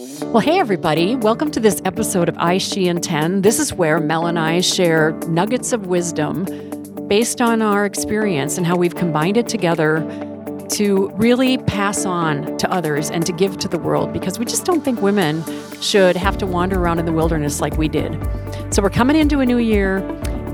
Well, hey, everybody. Welcome to this episode of I, She, and 10. This is where Mel and I share nuggets of wisdom based on our experience and how we've combined it together to really pass on to others and to give to the world because we just don't think women should have to wander around in the wilderness like we did. So we're coming into a new year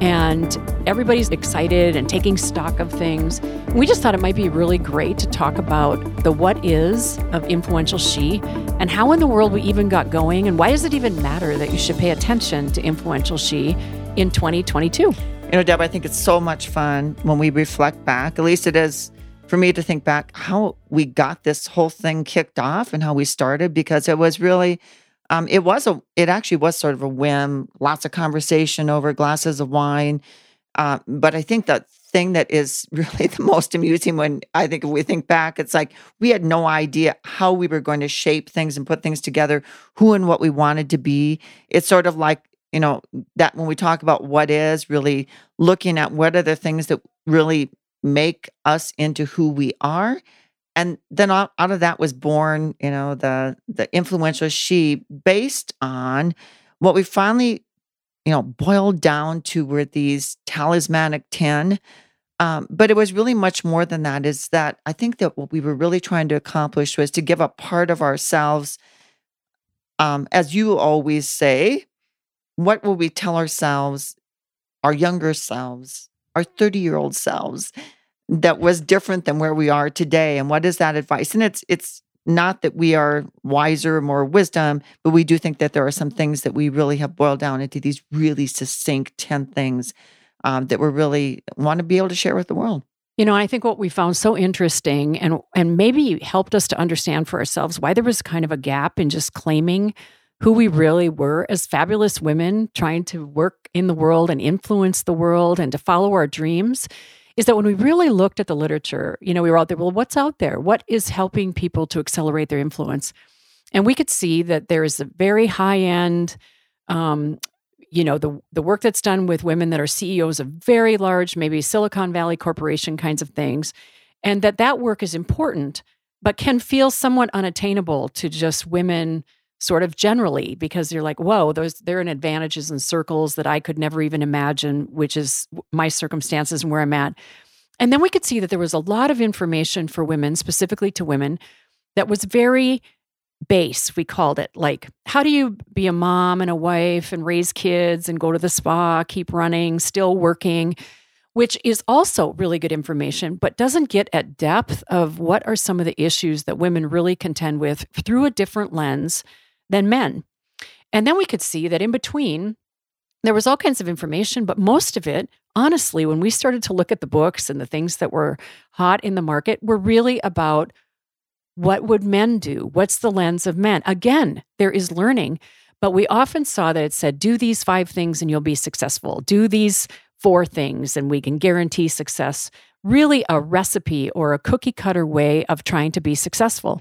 and everybody's excited and taking stock of things. We just thought it might be really great to talk about the what is of influential she and how in the world we even got going and why does it even matter that you should pay attention to influential she in 2022. You know, Deb, I think it's so much fun when we reflect back. At least it is for me to think back how we got this whole thing kicked off and how we started because it was really um, it was a it actually was sort of a whim lots of conversation over glasses of wine. Uh, but i think the thing that is really the most amusing when i think if we think back it's like we had no idea how we were going to shape things and put things together who and what we wanted to be. It's sort of like you know that when we talk about what is really looking at what are the things that really make us into who we are and then out, of that was born you know the the influential she based on what we finally you know boiled down to were these talismanic 10 um, but it was really much more than that is that i think that what we were really trying to accomplish was to give a part of ourselves um, as you always say what will we tell ourselves our younger selves our 30 year old selves that was different than where we are today and what is that advice? And it's it's not that we are wiser more wisdom but we do think that there are some things that we really have boiled down into these really succinct 10 things um, that we really want to be able to share with the world. You know, I think what we found so interesting and and maybe helped us to understand for ourselves why there was kind of a gap in just claiming who we really were as fabulous women trying to work in the world and influence the world and to follow our dreams is that when we really looked at the literature, you know, we were out there, well, what's out there? What is helping people to accelerate their influence? And we could see that there is a very high end, um, you know, the the work that's done with women that are CEOs of very large, maybe Silicon Valley corporation kinds of things, and that that work is important, but can feel somewhat unattainable to just women sort of generally because you're like whoa those there are in advantages and circles that i could never even imagine which is my circumstances and where i'm at. And then we could see that there was a lot of information for women specifically to women that was very base we called it like how do you be a mom and a wife and raise kids and go to the spa keep running still working? Which is also really good information, but doesn't get at depth of what are some of the issues that women really contend with through a different lens than men. And then we could see that in between, there was all kinds of information, but most of it, honestly, when we started to look at the books and the things that were hot in the market, were really about what would men do? What's the lens of men? Again, there is learning, but we often saw that it said, do these five things and you'll be successful. Do these four things and we can guarantee success. Really, a recipe or a cookie cutter way of trying to be successful.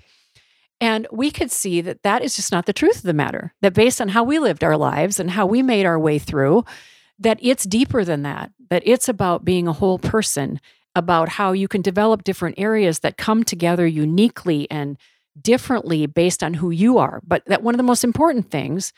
And we could see that that is just not the truth of the matter, that based on how we lived our lives and how we made our way through, that it's deeper than that, that it's about being a whole person, about how you can develop different areas that come together uniquely and differently based on who you are. But that one of the most important things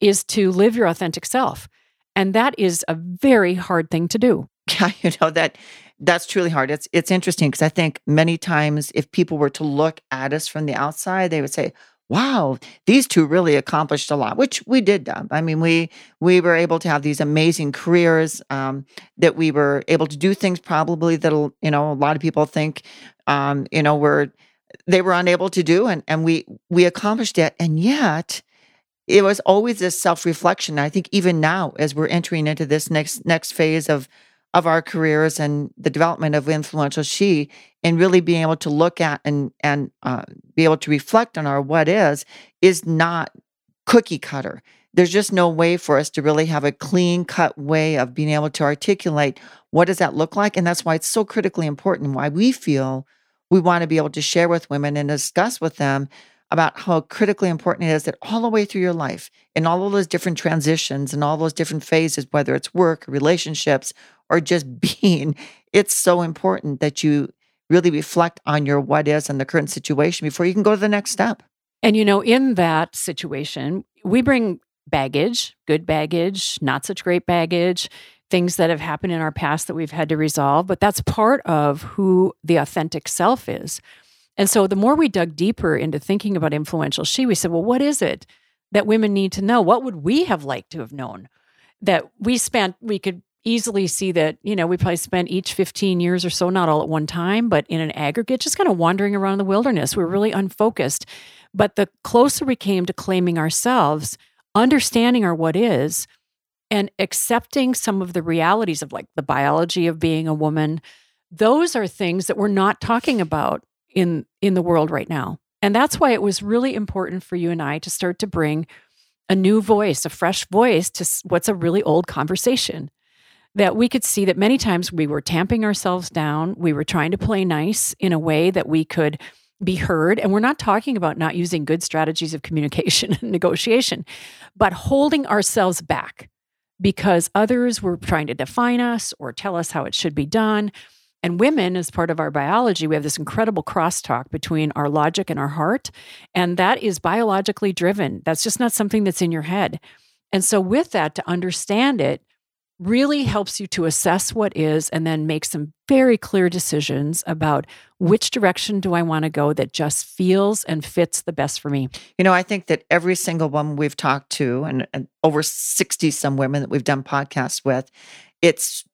is to live your authentic self. And that is a very hard thing to do. Yeah, you know that that's truly hard. It's it's interesting because I think many times if people were to look at us from the outside, they would say, "Wow, these two really accomplished a lot," which we did. I mean, we we were able to have these amazing careers. Um, that we were able to do things probably that you know a lot of people think, um, you know, were they were unable to do, and and we we accomplished it, and yet it was always this self reflection. I think even now, as we're entering into this next next phase of of our careers and the development of influential she and really being able to look at and and uh, be able to reflect on our what is is not cookie cutter. There's just no way for us to really have a clean cut way of being able to articulate what does that look like and that's why it's so critically important why we feel we want to be able to share with women and discuss with them about how critically important it is that all the way through your life, in all of those different transitions and all those different phases, whether it's work, relationships, or just being, it's so important that you really reflect on your what is and the current situation before you can go to the next step. And, you know, in that situation, we bring baggage, good baggage, not such great baggage, things that have happened in our past that we've had to resolve, but that's part of who the authentic self is. And so the more we dug deeper into thinking about influential she, we said, well, what is it that women need to know? What would we have liked to have known? That we spent, we could easily see that, you know, we probably spent each 15 years or so, not all at one time, but in an aggregate, just kind of wandering around the wilderness. We we're really unfocused. But the closer we came to claiming ourselves, understanding our what is, and accepting some of the realities of like the biology of being a woman, those are things that we're not talking about in in the world right now. And that's why it was really important for you and I to start to bring a new voice, a fresh voice to what's a really old conversation. That we could see that many times we were tamping ourselves down, we were trying to play nice in a way that we could be heard. And we're not talking about not using good strategies of communication and negotiation, but holding ourselves back because others were trying to define us or tell us how it should be done. And women, as part of our biology, we have this incredible crosstalk between our logic and our heart. And that is biologically driven. That's just not something that's in your head. And so, with that, to understand it, really helps you to assess what is and then make some very clear decisions about which direction do I want to go that just feels and fits the best for me. You know, I think that every single woman we've talked to, and, and over 60 some women that we've done podcasts with, it's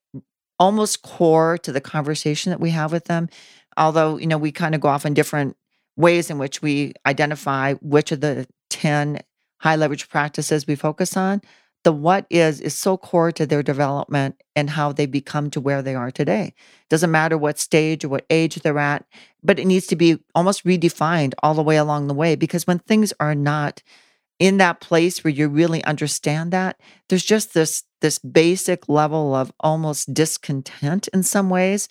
almost core to the conversation that we have with them. Although, you know, we kind of go off in different ways in which we identify which of the 10 high leverage practices we focus on the what is is so core to their development and how they become to where they are today. Doesn't matter what stage or what age they're at, but it needs to be almost redefined all the way along the way because when things are not in that place where you really understand that, there's just this this basic level of almost discontent in some ways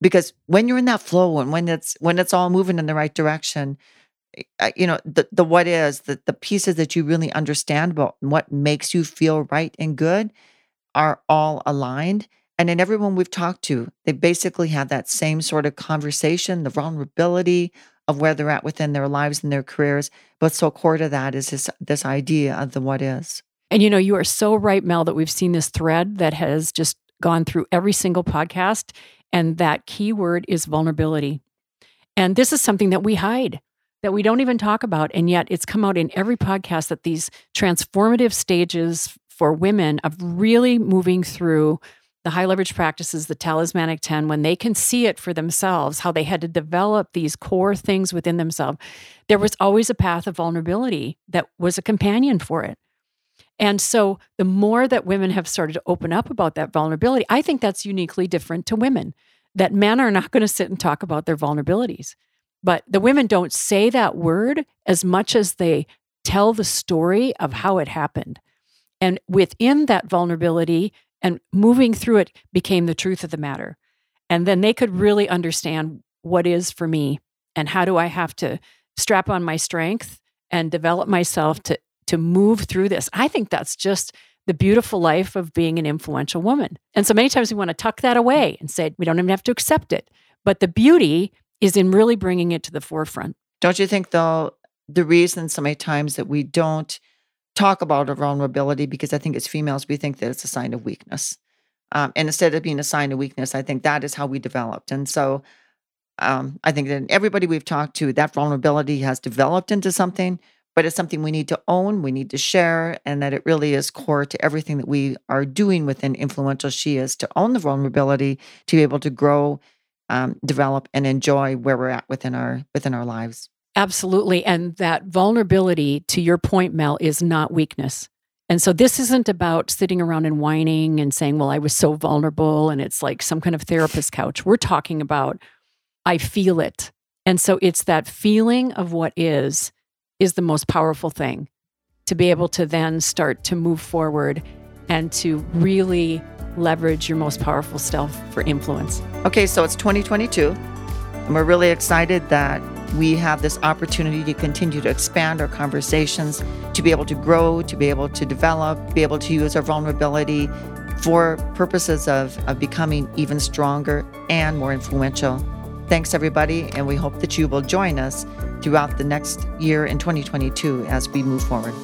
because when you're in that flow and when it's when it's all moving in the right direction, eh, you know the the what is the the pieces that you really understand about what makes you feel right and good are all aligned. And in everyone we've talked to they basically had that same sort of conversation the vulnerability of where they're at within their lives and their careers but so core to that is this this idea of the what is and you know you are so right mel that we've seen this thread that has just gone through every single podcast and that key word is vulnerability and this is something that we hide that we don't even talk about. And yet it's come out in every podcast that these transformative stages for women of really moving through the high leverage practices, the talismanic 10, when they can see it for themselves, how they had to develop these core things within themselves, there was always a path of vulnerability that was a companion for it. And so the more that women have started to open up about that vulnerability, I think that's uniquely different to women, that men are not going to sit and talk about their vulnerabilities. But the women don't say that word as much as they tell the story of how it happened. And within that vulnerability and moving through it became the truth of the matter. And then they could really understand what is for me and how do I have to strap on my strength and develop myself to to move through this. I think that's just the beautiful life of being an influential woman. And so many times we want to tuck that away and say we don't even have to accept it. But the beauty is in really bringing it to the forefront. Don't you think, though, the reason so many times that we don't talk about our vulnerability, because I think as females, we think that it's a sign of weakness. Um, and instead of being a sign of weakness, I think that is how we developed. And so um, I think that everybody we've talked to, that vulnerability has developed into something, but it's something we need to own, we need to share, and that it really is core to everything that we are doing within Influential She is to own the vulnerability, to be able to grow um, develop and enjoy where we're at within our within our lives. Absolutely, and that vulnerability, to your point, Mel, is not weakness. And so this isn't about sitting around and whining and saying, "Well, I was so vulnerable," and it's like some kind of therapist couch. We're talking about, I feel it, and so it's that feeling of what is is the most powerful thing to be able to then start to move forward and to really leverage your most powerful self for influence. Okay, so it's 2022, and we're really excited that we have this opportunity to continue to expand our conversations, to be able to grow, to be able to develop, be able to use our vulnerability for purposes of, of becoming even stronger and more influential. Thanks, everybody, and we hope that you will join us throughout the next year in 2022 as we move forward.